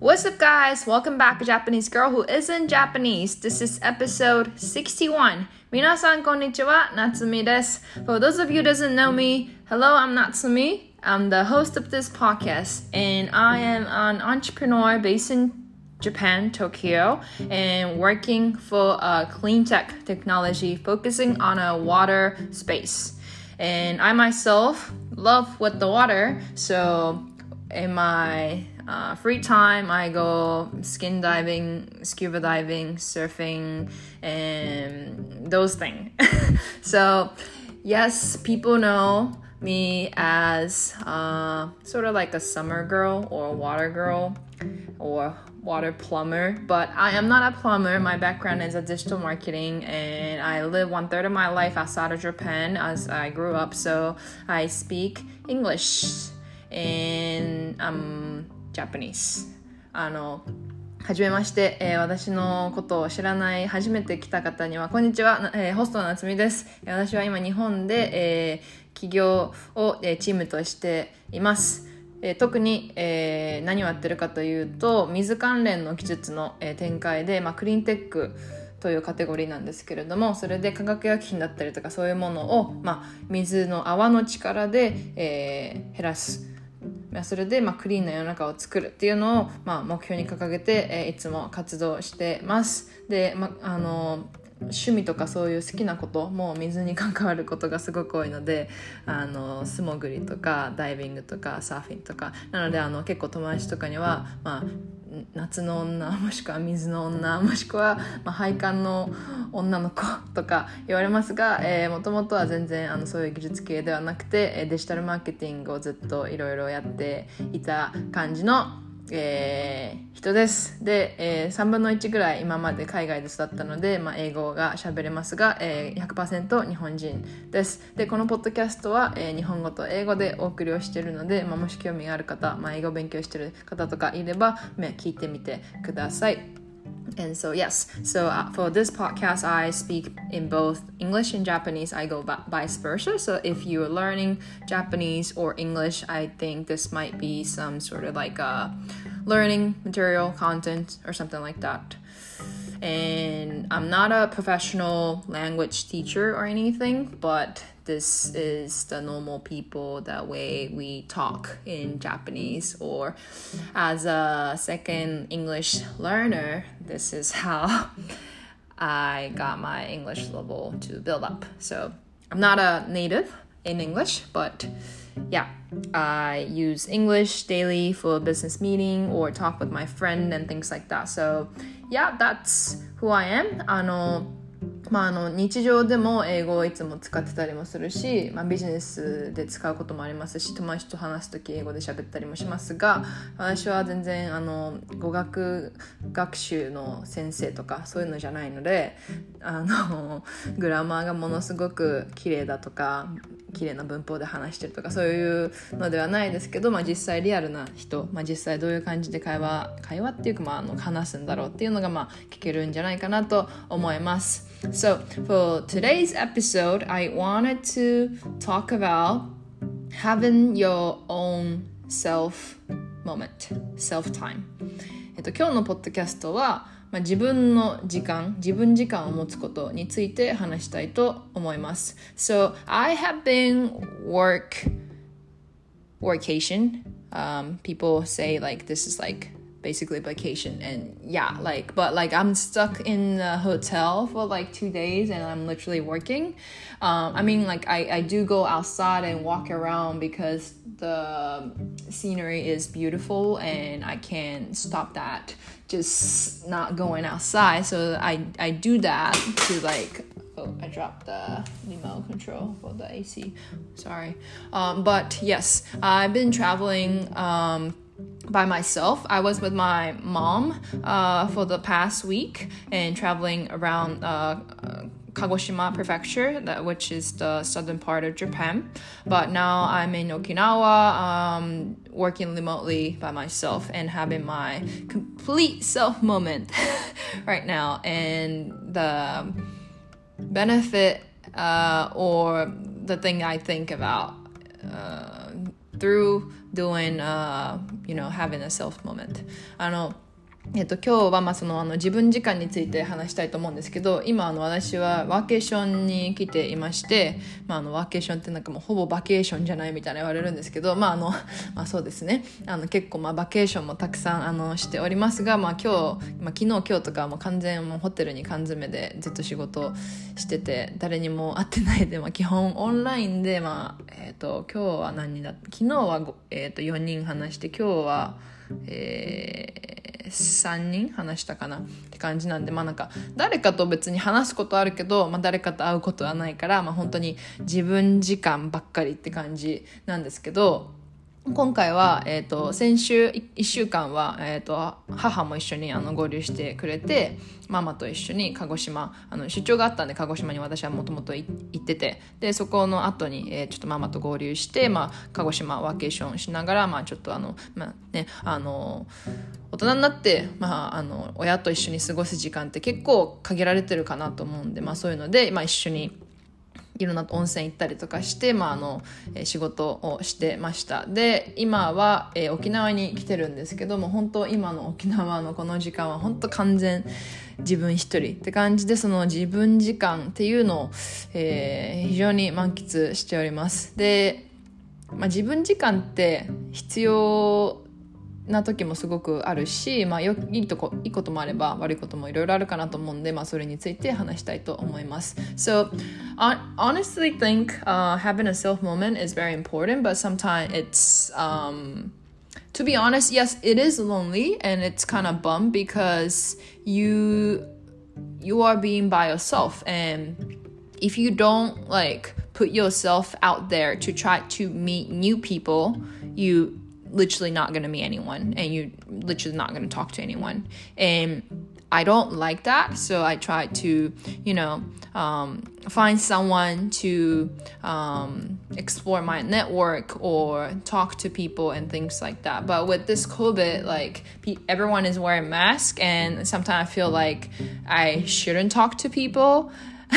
What's up, guys? Welcome back, Japanese girl who isn't Japanese. This is episode 61. Minasan konnichiwa, Natsumi desu. For those of you doesn't know me, hello, I'm Natsumi. I'm the host of this podcast, and I am an entrepreneur based in Japan, Tokyo, and working for a clean tech technology focusing on a water space. And I myself love with the water, so in my uh, free time, I go skin diving, scuba diving, surfing, and those things. so, yes, people know me as uh, sort of like a summer girl or a water girl or water plumber, but I am not a plumber. My background is a digital marketing, and I live one third of my life outside of Japan as I grew up. So I speak English and I'm Japanese. あのはじめまして、えー、私のことを知らない初めて来た方にはこんにちは、えー、ホストの夏美です。私は今日本で、えー、起業を、えー、チームとしています。えー、特に、えー、何をやってるかというと水関連の技術の、えー、展開で、まあ、クリーンテックというカテゴリーなんですけれどもそれで化学薬品だったりとかそういうものを、まあ、水の泡の力で、えー、減らす。それで、まあ、クリーンな世の中を作るっていうのを、まあ、目標に掲げて、えー、いつも活動してます。で、まあの趣味とかそういう好きなことも水に関わることがすごく多いのであの素潜りとかダイビングとかサーフィンとか。なのであの結構友達とかには、まあ、夏の女もしくは水の女もしくは、まあ、配管の女の子とか言われますがもともとは全然あのそういう技術系ではなくてデジタルマーケティングをずっといろいろやっていた感じのえー、人です。で、えー、3分の1ぐらい今まで海外で育ったので、まあ、英語が喋れますが、えー、100%日本人です。で、このポッドキャストは、えー、日本語と英語でお送りをしているので、まあ、もし興味がある方、まあ、英語勉強している方とかいれば、聞いてみてください。And so, yes, so uh, for this podcast, I speak in both English and Japanese. I go vice versa. So, if you're learning Japanese or English, I think this might be some sort of like a learning material, content, or something like that. And I'm not a professional language teacher or anything, but this is the normal people the way we talk in Japanese. Or as a second English learner this is how I got my English level to build up. So I'm not a native in English but yeah I use English daily for a business meeting or talk with my friend and things like that. So yeah that's who I am. あのまあ、あの日常でも英語をいつも使ってたりもするし、まあ、ビジネスで使うこともありますし友達と話す時英語で喋ったりもしますが私は全然あの語学学習の先生とかそういうのじゃないのであのグラマーがものすごく綺麗だとか綺麗な文法で話してるとかそういうのではないですけど、まあ、実際リアルな人、まあ、実際どういう感じで会話会話っていうか、まあ、あの話すんだろうっていうのが、まあ、聞けるんじゃないかなと思います。So, for today's episode, I wanted to talk about having your own self moment, self time. えっと、今日のポッドキャストはまあ、自分の時間、自分時間を持つことについて話したいと思います。So, I have been work, workation. Um, people say like this is like basically vacation and yeah like but like i'm stuck in a hotel for like two days and i'm literally working. Um, i mean like I, I do go outside and walk around because the scenery is beautiful and i can't stop that just not going outside. So i i do that to like oh i dropped the remote control for the ac sorry. Um, but yes i've been traveling um, by myself. I was with my mom uh, for the past week and traveling around uh, Kagoshima Prefecture, that, which is the southern part of Japan. But now I'm in Okinawa, um, working remotely by myself and having my complete self moment right now. And the benefit uh, or the thing I think about uh, through doing uh, you know having a self moment あのえっと、今日はまあそのあの自分時間について話したいと思うんですけど今あの私はワーケーションに来ていまして、まあ、あのワーケーションってなんかもうほぼバケーションじゃないみたいな言われるんですけど、まああの まあ、そうですね。あの結構まあバケーションもたくさんあのしておりますが、まあ、今日、まあ、昨日今日とかもう完全もうホテルに缶詰でずっと仕事してて誰にも会ってないで、まあ、基本オンラインで、まあえっと今日は何人だ昨日は、えっと4人話して今日はえー3人話したかな？って感じなんでまあなんか誰かと別に話すことあるけど、まあ、誰かと会うことはないから、まあ、本当に自分時間ばっかりって感じなんですけど今回は、えーと、先週1週間は、えーと、母も一緒にあの合流してくれてママと一緒に鹿児島あの出張があったんで鹿児島に私はもともと行っててでそこの後に、えー、ちょっとママと合流して、まあ、鹿児島ワーケーションしながら、まあ、ちょっとあの、まあね、あの大人になって、まあ、あの親と一緒に過ごす時間って結構限られてるかなと思うんで、まあ、そういうので、まあ、一緒に。いろんな温泉行ったりとかして、まあ、あの仕事をしてました。で今は、えー、沖縄に来てるんですけども本当今の沖縄のこの時間は本当完全自分一人って感じでその自分時間っていうのを、えー、非常に満喫しております。で、まあ、自分時間って必要な時もすごくあるし、まあ、よいいとこいいこともあれば悪いこともいろいろあるかなと思うんで、まあ、それについて話したいと思います。So, I honestly think、uh, having a self moment is very important, but sometimes it's um, to be honest, yes, it is lonely and it's kind of bummed because you you are being by yourself and if you don't like put yourself out there to try to meet new people, you literally not going to meet anyone and you're literally not going to talk to anyone. And I don't like that. So I try to, you know, um, find someone to um, explore my network or talk to people and things like that. But with this COVID, like everyone is wearing masks, and sometimes I feel like I shouldn't talk to people.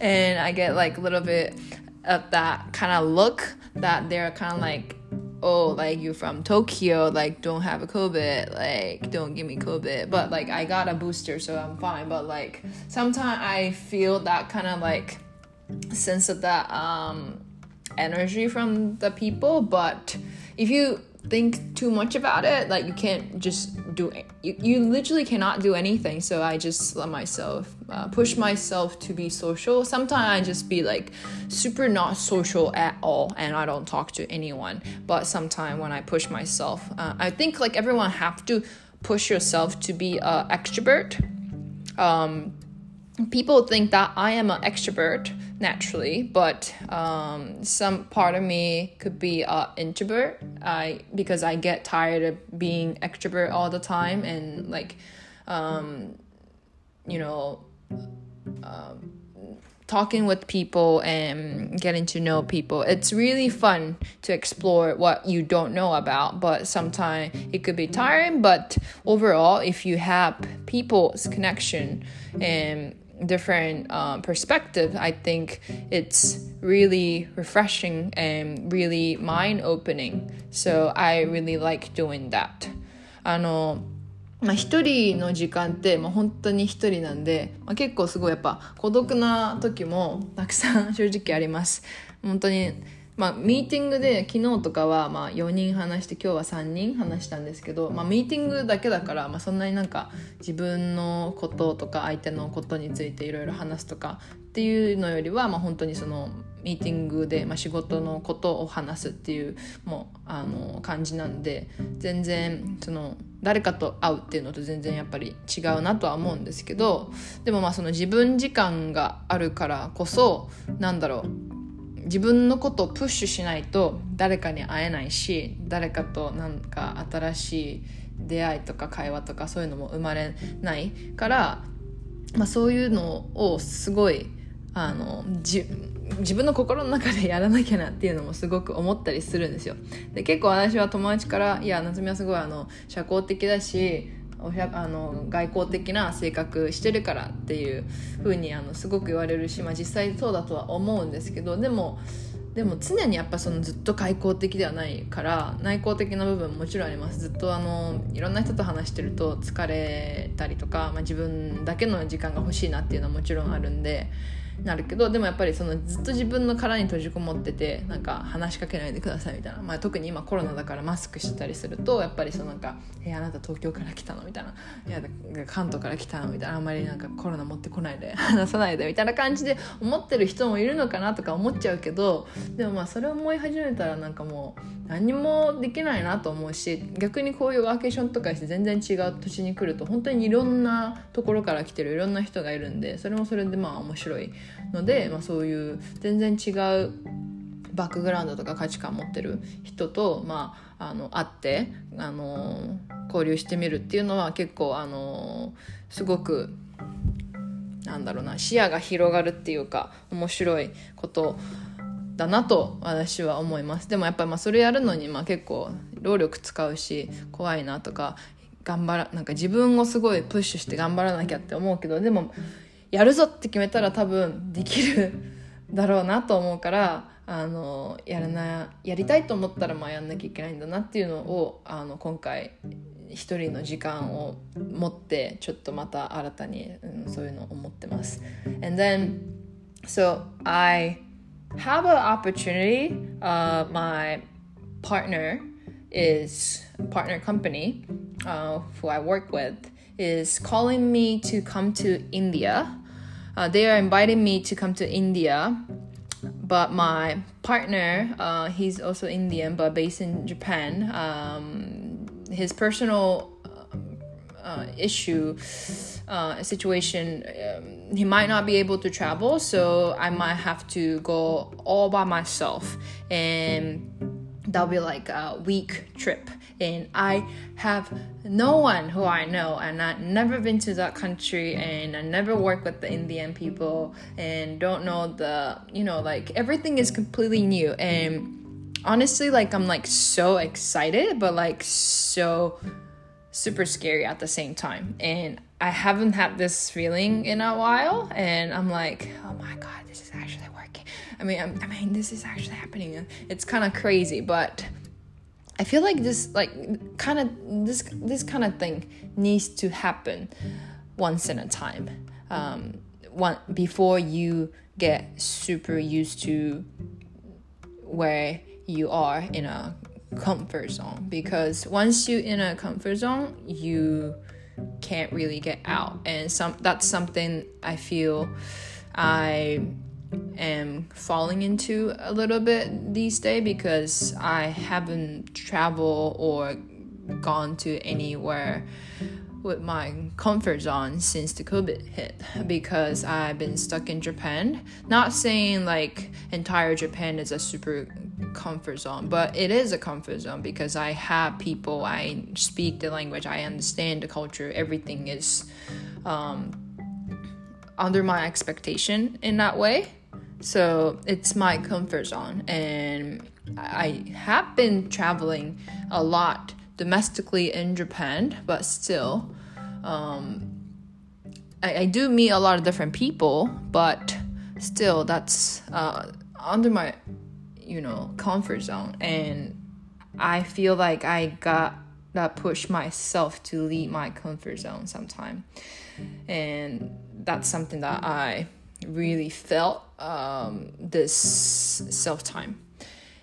and I get like a little bit of that kind of look that they're kind of like oh like you're from tokyo like don't have a covid like don't give me covid. But like i got a booster so i'm fine. But like sometimes i feel that kind of like sense of that um energy from the people. But if you think too much about it. Like you can't just do it you, you literally cannot do anything. So i just let myself uh, push myself to be social. Sometimes i just be like super not social at all and i don't talk to anyone. But sometimes when i push myself uh, i think like everyone have to push yourself to be an extrovert. Um, people think that i am an extrovert naturally, but um, some part of me could be an introvert. I because I get tired of being extrovert all the time and like, um, you know, um, talking with people and getting to know people. It's really fun to explore what you don't know about, but sometimes it could be tiring. But overall, if you have people's connection and different uh, perspective, I think it's really refreshing and really mind opening. So I really like doing that. あのまあ、一人の時間って、まあ、本当に一人なんで、まあ、結構すごいやっぱ孤独な時もたくさん正直あります。本当にまあ、ミーティングで昨日とかはまあ4人話して今日は3人話したんですけど、まあ、ミーティングだけだから、まあ、そんなになんか自分のこととか相手のことについていろいろ話すとかっていうのよりは、まあ、本当にそのミーティングで、まあ、仕事のことを話すっていうもうあの感じなんで全然その誰かと会うっていうのと全然やっぱり違うなとは思うんですけどでもまあその自分時間があるからこそなんだろう自分のことをプッシュしないと誰かに会えないし誰かとなんか新しい出会いとか会話とかそういうのも生まれないから、まあ、そういうのをすごいあの自分の心の中でやらなきゃなっていうのもすごく思ったりするんですよ。で結構私は友達から「いや夏美はすごいあの社交的だしおしゃあの外交的な性格してるからっていう風にあにすごく言われるし、まあ、実際そうだとは思うんですけどでもでも常にやっぱそのずっと外交的ではないから内向的な部分ももちろんあります。ずっとあのいろんな人と話してると疲れたりとか、まあ、自分だけの時間が欲しいなっていうのはもちろんあるんでなるけどでもやっぱりそのずっと自分の殻に閉じこもっててなんか話しかけないでくださいみたいな、まあ、特に今コロナだからマスクしてたりするとやっぱりそのなんか「えあなた東京から来たの?」みたいな「いや関東から来たの?」みたいなあんまりなんかコロナ持ってこないで 話さないでみたいな感じで思ってる人もいるのかなとか思っちゃうけどでもまあそれを思い始めたらなんかもう何もできないなと思うし逆にこういうワーケーションとかして全然違う土地に来ると本当にいろんなところから来てるいろんな人がいるんでそれもそれでまあ面白いので、まあ、そういう全然違うバックグラウンドとか価値観持ってる人と、まあ、あの会ってあの交流してみるっていうのは結構あのすごくなんだろうな視野が広がるっていうか面白いことだなと私は思います。でもやっぱりまあそれやるのにまあ結構労力使うし怖いなとか頑張らなんか自分をすごいプッシュして頑張らなきゃって思うけどでもやるぞって決めたら多分できるだろうなと思うからあのやらなやりたいと思ったらまあやんなきゃいけないんだなっていうのをあの今回一人の時間を持ってちょっとまた新たに、うん、そういうのを思ってます。And then, so I have an opportunity. Uh, my partner is partner company uh, who I work with is calling me to come to India. Uh, they are inviting me to come to India, but my partner, uh, he's also Indian but based in Japan. Um, his personal uh, issue uh, situation um, he might not be able to travel so i might have to go all by myself and that'll be like a week trip and i have no one who i know and i've never been to that country and i never worked with the indian people and don't know the you know like everything is completely new and honestly like i'm like so excited but like so super scary at the same time. And I haven't had this feeling in a while, and I'm like, oh my god, this is actually working. I mean, I'm, i mean, this is actually happening. It's kind of crazy, but I feel like this, like, kind of this this kind of thing needs to happen once in a time. Um, one before you get super used to where you are in a comfort zone because once you're in a comfort zone you can't really get out and some that's something i feel i am falling into a little bit these days because i haven't traveled or gone to anywhere with my comfort zone since the COVID hit because I've been stuck in Japan. Not saying like entire Japan is a super comfort zone, but it is a comfort zone because I have people, I speak the language, I understand the culture, everything is um, under my expectation in that way. So it's my comfort zone, and I have been traveling a lot domestically in Japan, but still, um, I, I, do meet a lot of different people, but still, that's uh, under my you know comfort zone and i feel like i got that push myself to leave my comfort zone sometime. And that's something that i really felt um, this self time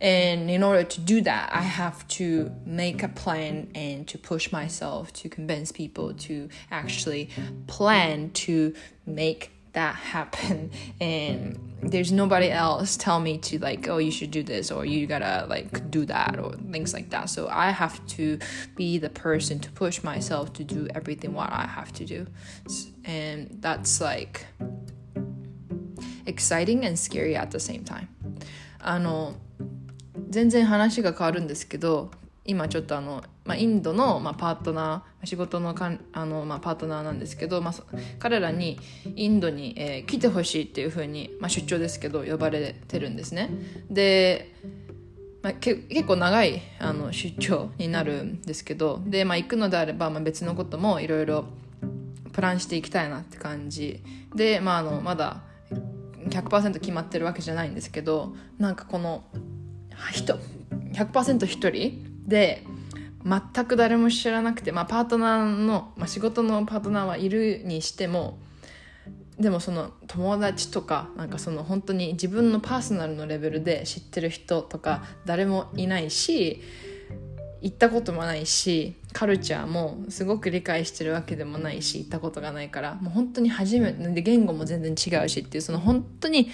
and in order to do that i have to make a plan and to push myself to convince people to actually plan to make that happen. And there's nobody else tell me to like oh you should do this or you gotta like do that or things like that. So i have to be the person to push myself to do everything what i have to do. And that's like exciting and scary at the same time. あの全然話が変わるんですけど今ちょっとあの、まあ、インドの、まあ、パートナー仕事のかんあの、まあ、パートナーなんですけど、まあ、彼らにインドに、えー、来てほしいっていうふうに、まあ、出張ですけど呼ばれてるんですね。で、まあ、け結構長いあの出張になるんですけどで、まあ、行くのであれば、まあ、別のこともいろいろプランしていきたいなって感じ。で、まあ、あのまだ100%決まってるわけじゃないんですけどなんかこの人100%一人で全く誰も知らなくて、まあ、パートナーの、まあ、仕事のパートナーはいるにしてもでもその友達とかなんかその本当に自分のパーソナルのレベルで知ってる人とか誰もいないし行ったこともないしカルチャーもすごく理解してるわけでもないし行ったことがないからもう本当に初めてで言語も全然違うしっていうその本当に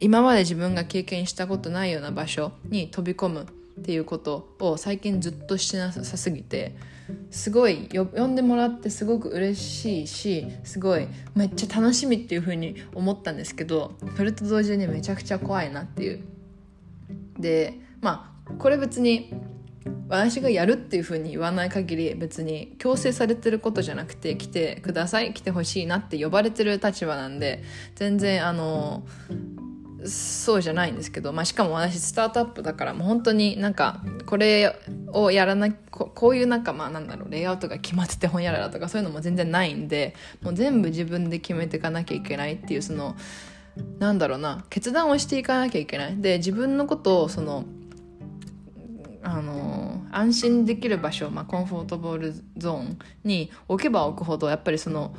今まで自分が経験したことないような場所に飛び込むっていうことを最近ずっとしてなさすぎてすごい呼んでもらってすごく嬉しいしすごいめっちゃ楽しみっていう風に思ったんですけどそれと同時にめちゃくちゃ怖いなっていう。でまあこれ別に私がやるっていう風に言わない限り別に強制されてることじゃなくて来てください来てほしいなって呼ばれてる立場なんで全然あのそうじゃないんですけど、まあ、しかも私スタートアップだからもう本当になんかこれをやらなここういうなんかまあなんだろうレイアウトが決まってて本やらだとかそういうのも全然ないんでもう全部自分で決めていかなきゃいけないっていうそのなんだろうな決断をしていかなきゃいけない。で自分のことをそのあの安心できる場所、まあ、コンフォートボールゾーンに置けば置くほどやっぱりその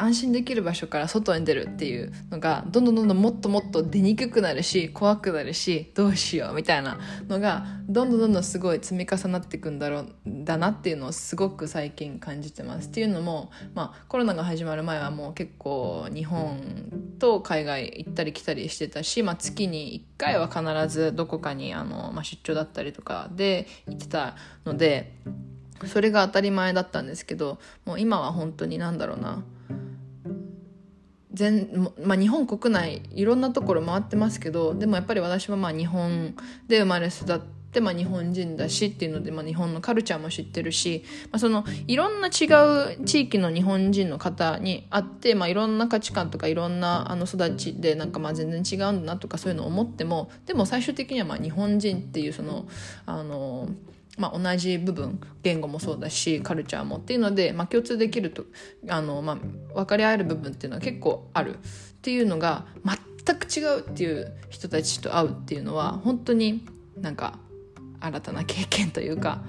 安心できる場所から外に出るっていうのがどんどんどんどんもっともっと出にくくなるし怖くなるしどうしようみたいなのがどんどんどんどんすごい積み重なっていくんだろうだなっていうのをすごく最近感じてます。っていうのも、まあ、コロナが始まる前はもう結構日本と海外行ったり来たりしてたし、まあ、月に1回は必ずどこかにあの、まあ、出張だったりとかで行ってたのでそれが当たり前だったんですけどもう今は本当に何だろうな。全、まあ、日本国内いろんなところ回ってますけどでもやっぱり私はまあ日本で生まれ育って、まあ、日本人だしっていうので、まあ、日本のカルチャーも知ってるし、まあ、そのいろんな違う地域の日本人の方に会って、まあ、いろんな価値観とかいろんなあの育ちでなんかまあ全然違うんだなとかそういうのを思ってもでも最終的にはまあ日本人っていうそのあのまあ、同じ部分言語もそうだしカルチャーもっていうので、まあ、共通できるとあの、まあ、分かり合える部分っていうのは結構ある。っていうのが全く違うっていう人たちと会うっていうのは本当になんか新たな経験というか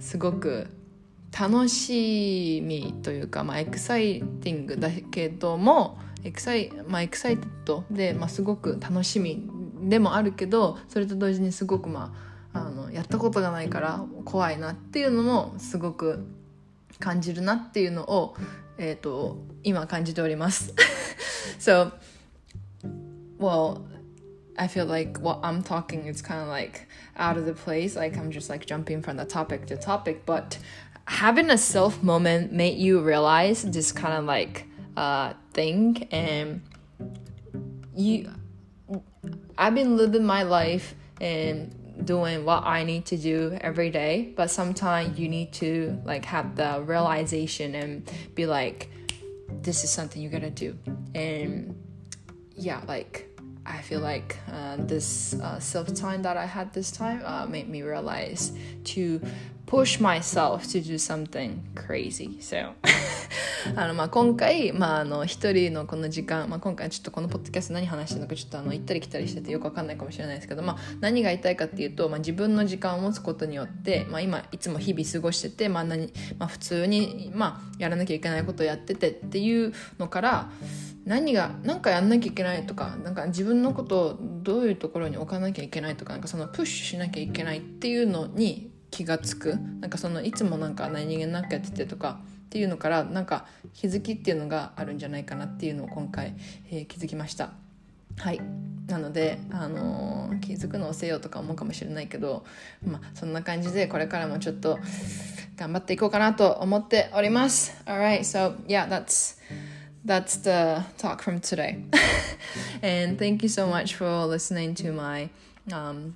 すごく楽しみというか、まあ、 exciting だけども exci,、まあ、 excited で、まあ、すごく楽しみでもあるけどそれと同時にすごくまああのやったことがないから怖いなっていうのもすごく感じるなっていうのを、えーと、今感じております。so, well, I feel like what I'm talking is kind of like out of the place. Like I'm just like jumping from the topic to topic. But having a self moment made you realize this kind of like uh, thing. And you, I've been living my life and doing what I need to do every day, but sometimes you need to like have the realization and be like, this is something you gotta do. And yeah, like I feel like uh, this uh, self time that I had this time uh, made me realize to push myself to do something crazy. So あのまあ今回、まあ、あの一人のこの時間、まあ、今回ちょっとこのポッドキャスト何話してるのかちょっとあの行ったり来たりしててよくわかんないかもしれないですけど、まあ、何が言いたいかっていうと、まあ、自分の時間を持つことによって、まあ、今いつも日々過ごしてて、まあ何まあ、普通に、まあ、やらなきゃいけないことをやっててっていうのから何が何かやんなきゃいけないとかなんか自分のことをどういうところに置かなきゃいけないとかなんかそのプッシュしなきゃいけないっていうのに気が付くなんかそのいつもなんか何気なくやっててとかっていうのからなんか気づきっていうのがあるんじゃないかなっていうのを今回、えー、気づきました。はいなので、あのー、気づくのをせよとか思うかもしれないけど、まあ、そんな感じでこれからもちょっと頑張っていこうかなと思っております。Alright, so yeah, that's that's the talk from today. and thank you so much for listening to my um,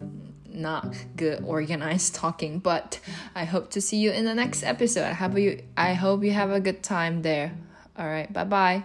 not good organized talking but i hope to see you in the next episode. I hope you i hope you have a good time there. All right bye bye